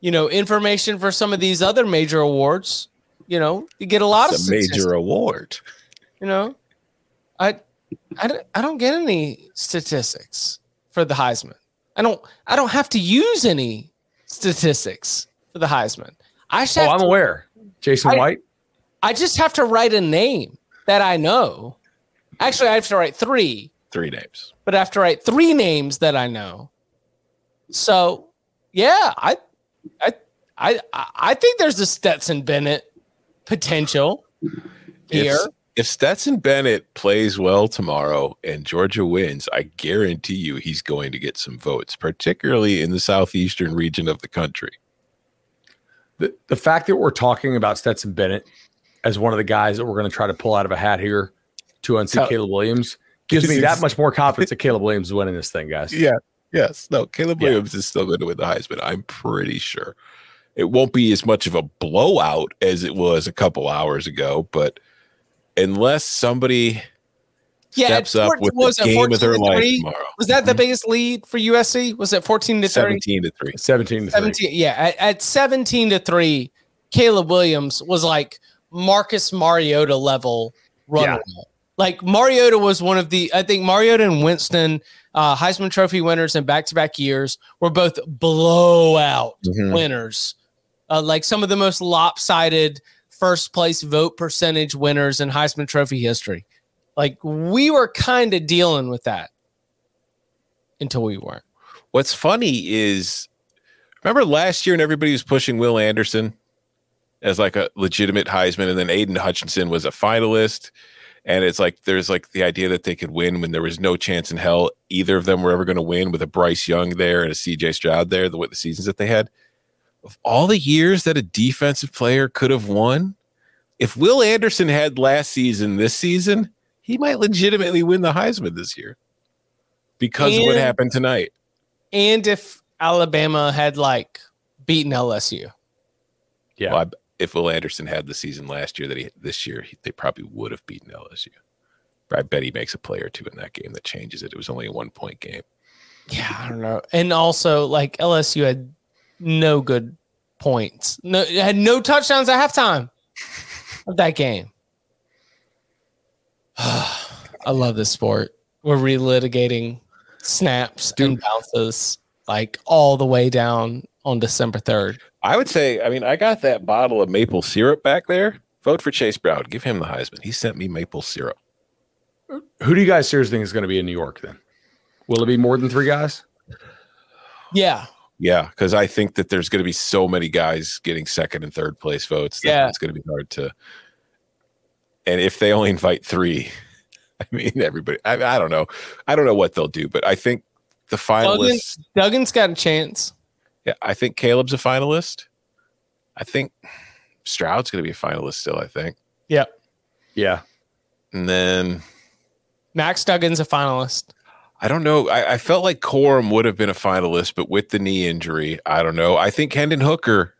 you know, information for some of these other major awards, you know, you get a lot it's of a major award. You know, I, I don't, I don't get any statistics for the Heisman. I don't, I don't have to use any statistics for the Heisman. I oh, I'm to, aware. Jason I, White. I just have to write a name that I know. Actually, I have to write three. Three names. But I have to write three names that I know. So, yeah, I, I, I, I think there's a Stetson Bennett potential here. If, if Stetson Bennett plays well tomorrow and Georgia wins, I guarantee you he's going to get some votes, particularly in the southeastern region of the country. The, the fact that we're talking about Stetson Bennett as one of the guys that we're going to try to pull out of a hat here to unseat Caleb Williams gives me that much more confidence that Caleb Williams is winning this thing, guys. Yeah. Yes. No, Caleb yeah. Williams is still going to win the Heisman. I'm pretty sure. It won't be as much of a blowout as it was a couple hours ago, but unless somebody yeah, steps up with was the game of their life tomorrow. Was that the mm-hmm. biggest lead for USC? Was it 14 to 3? 17 to 3. 17 to 17, 3. Yeah, at, at 17 to 3, Caleb Williams was like Marcus Mariota level runner. Yeah. Like Mariota was one of the, I think Mariota and Winston, uh, Heisman Trophy winners in back to back years, were both blowout mm-hmm. winners. Uh, like some of the most lopsided first place vote percentage winners in Heisman Trophy history. Like we were kind of dealing with that until we weren't. What's funny is remember last year and everybody was pushing Will Anderson as like a legitimate Heisman, and then Aidan Hutchinson was a finalist. And it's like there's like the idea that they could win when there was no chance in hell either of them were ever going to win with a Bryce Young there and a CJ Stroud there, the what the seasons that they had. Of all the years that a defensive player could have won, if Will Anderson had last season this season, he might legitimately win the Heisman this year because and, of what happened tonight. And if Alabama had like beaten LSU. Yeah. Well, I, if Will Anderson had the season last year that he this year, he, they probably would have beaten LSU. But I bet he makes a play or two in that game that changes it. It was only a one point game. Yeah, I don't know. And also, like LSU had no good points. No, had no touchdowns at halftime of that game. I love this sport. We're relitigating snaps Dude. and bounces like all the way down on December 3rd. I would say, I mean, I got that bottle of maple syrup back there. Vote for Chase Brown. Give him the Heisman. He sent me maple syrup. Who do you guys seriously think is going to be in New York then? Will it be more than three guys? Yeah. Yeah, because I think that there's going to be so many guys getting second and third place votes. yeah, it's going to be hard to. And if they only invite three, I mean, everybody. I, I don't know. I don't know what they'll do, but I think the finalists. Duggan, Duggan's got a chance. Yeah, I think Caleb's a finalist. I think Stroud's going to be a finalist still. I think. Yep. Yeah. And then Max Duggan's a finalist. I don't know. I, I, felt like Corum would have been a finalist, but with the knee injury, I don't know. I think Hendon Hooker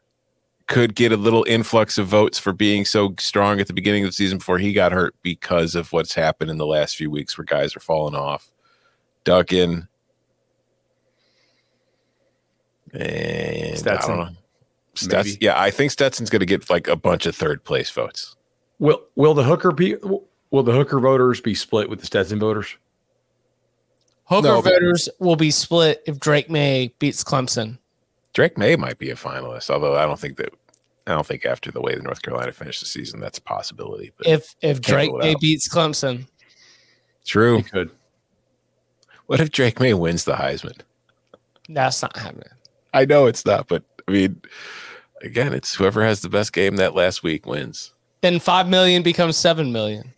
could get a little influx of votes for being so strong at the beginning of the season before he got hurt because of what's happened in the last few weeks where guys are falling off. Duggan. And Stetson. Stetson yeah, I think Stetson's going to get like a bunch of third place votes. Will will the Hooker be will the Hooker voters be split with the Stetson voters? Hooker no, voters will be split if Drake Maye beats Clemson. Drake Maye might be a finalist, although I don't think that I don't think after the way the North Carolina finished the season, that's a possibility. But if if Drake Maye beats Clemson, true. He could. What if Drake Maye wins the Heisman? That's not happening. I know it's not, but I mean, again, it's whoever has the best game that last week wins. Then five million becomes seven million.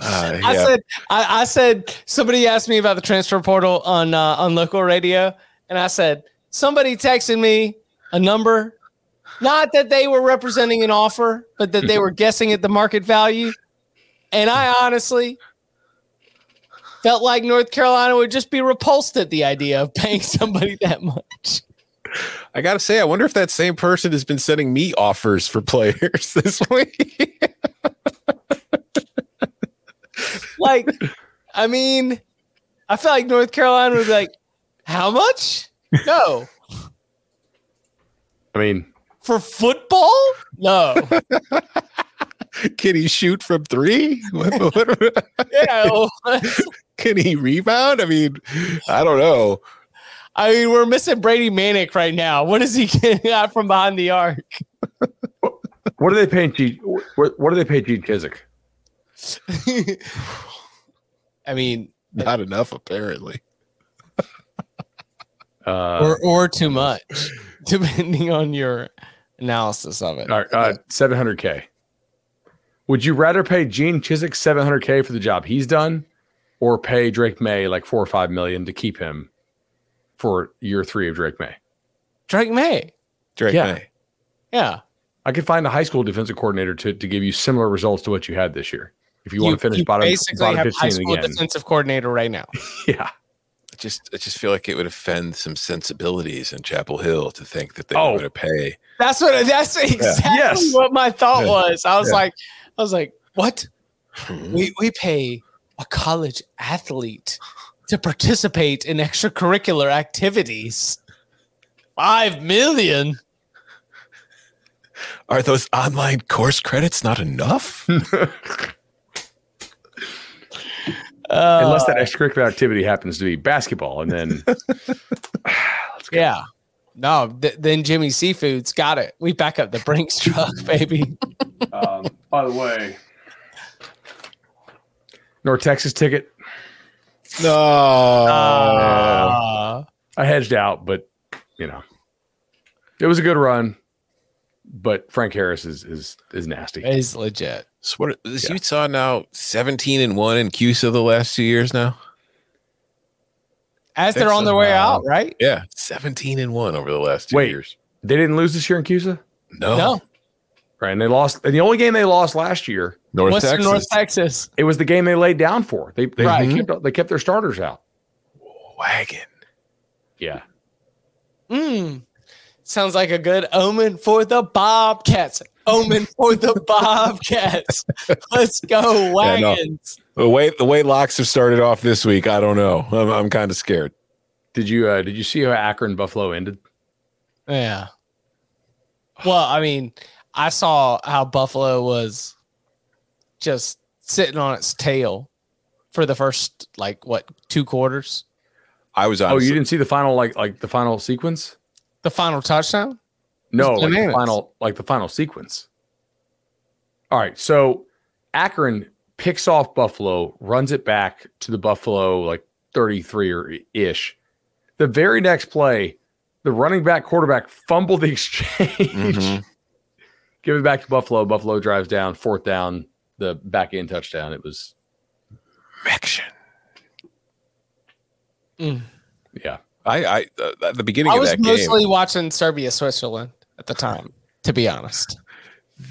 Uh, I said, I, I, said, somebody asked me about the transfer portal on uh, on local radio, and I said, somebody texted me a number, not that they were representing an offer, but that they were guessing at the market value, and I honestly, felt like North Carolina would just be repulsed at the idea of paying somebody that much. I gotta say, I wonder if that same person has been sending me offers for players this week. like, I mean, I feel like North Carolina would be like, how much? No. I mean, for football? No. Can he shoot from three? What, what, yeah. Can he rebound? I mean, I don't know. I mean, we're missing Brady Manek right now. What is he getting out from behind the arc? what are they paying? G, what, what are they paying Gene Chizik? I mean, not enough apparently, uh, or or too much, depending on your analysis of it. All right, uh, seven hundred k. Would you rather pay Gene Chizik seven hundred k for the job he's done, or pay Drake Maye like four or five million to keep him for year three of Drake Maye? Drake Maye. Drake yeah. Maye. Yeah. I could find a high school defensive coordinator to, to give you similar results to what you had this year. If you, you want to finish bottom, basically bottom have 15 high school again. defensive coordinator right now. yeah. I just I just feel like it would offend some sensibilities in Chapel Hill to think that they Oh. were going to pay. That's what that's exactly Yes. what my thought Yeah. was. I was Yeah. like, I was like, what? Hmm. We we pay a college athlete to participate in extracurricular activities. Five million. Are those online course credits not enough? Uh, Unless that extracurricular activity happens to be basketball, and then yeah. No, th- then Jimmy Seafood's got it. We back up the Brinks truck, baby. um, by the way, North Texas ticket. no. Uh, I hedged out, but you know, it was a good run. But Frank Harris is is is nasty. is legit. so what is Yeah. Utah now 17 and 1 in CUSA the last two years now? As they're on their way Wow. out, right? Yeah, 17 and 1 over the last two Wait. years. They didn't lose this year in CUSA, No. No, right? And they lost. And the only game they lost last year, North Western Texas. North Texas. it was the game they laid down for. They they, Right. they kept they kept their starters out. Wagon. Yeah, Mm. Sounds like a good omen for the Bobcats. Omen for the Bobcats. Let's go, Yeah, no. wagons. The way the way locks have started off this week, I don't know. I'm, I'm kind of scared. did you uh, did you see how Akron Buffalo ended? Yeah. Well, I mean, I saw how Buffalo was just sitting on its tail for the first like what two quarters. I was on. Oh, you didn't see the final like like the final sequence? The final touchdown. No, like the final like the final sequence. All right, so Akron picks off Buffalo, runs it back to the Buffalo like 33 or ish. The very next play, the running back quarterback fumbled the exchange. Mhm. Give it back to Buffalo. Buffalo drives down, fourth down, the back end touchdown. It was action. Mm. yeah. I, I uh, at the beginning I of was that game, mostly watching Serbia Switzerland at the time, to be honest.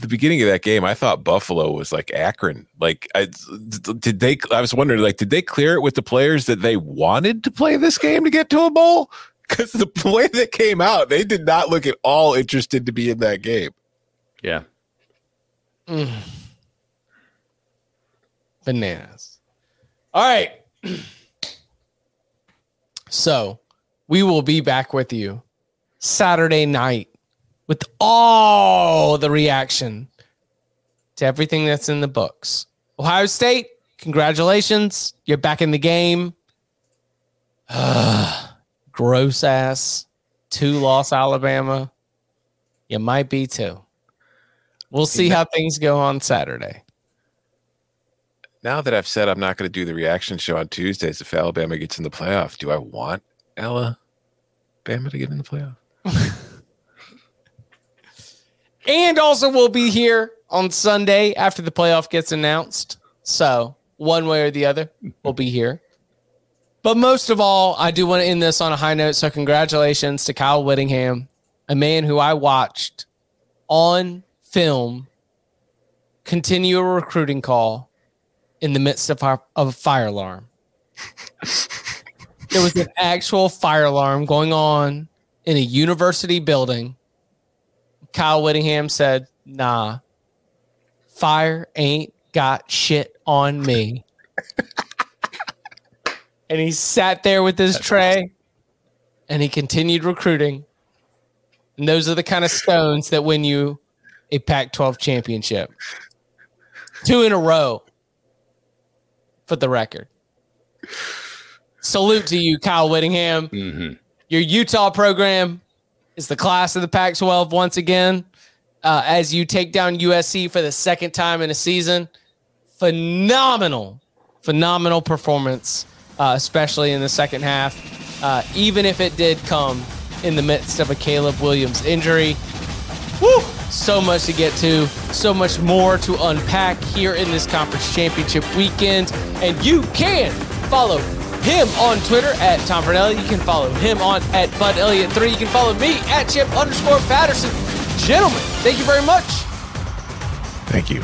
the beginning of that game, I thought Buffalo was like Akron. Like, I did they? I was wondering, like, did they clear it with the players that they wanted to play this game to get to a bowl? Because the way that came out, they did not look at all interested to be in that game. Yeah. Mm. Bananas. All right. So we will be back with you Saturday night with all the reaction to everything that's in the books. Ohio State, congratulations. You're back in the game. Gross ass. Two loss Alabama. You might be too. We'll see how things go on Saturday. Now that I've said I'm not going to do the reaction show on Tuesdays if Alabama gets in the playoff, do I want Ella Bama to get in the playoff? And also, we'll be here on Sunday after the playoff gets announced. So, one way or the other, we'll be here. But most of all, I do want to end this on a high note. So, congratulations to Kyle Whittingham, a man who I watched on film continue a recruiting call in the midst of, our, of a fire alarm. there was an actual fire alarm going on in a university building. Kyle Whittingham said, Nah, fire ain't got shit on me. and he sat there with his That's tray awesome. and he continued recruiting. And those are the kind of stones that when you a Pac 12 championship. Two in a row for the record. Salute to you, Kyle Whittingham. Mm-hmm. Your Utah program is the class of the Pac 12 once again uh, as you take down USC for the second time in a season. Phenomenal, phenomenal performance, uh, especially in the second half, uh, even if it did come in the midst of a Caleb Williams injury. Woo! So much to get to, so much more to unpack here in this conference championship weekend. And you can follow him on Twitter at Tom Fornelli. You can follow him on at Bud Elliott 3. You can follow me at Chip underscore Patterson. Gentlemen, thank you very much. Thank you.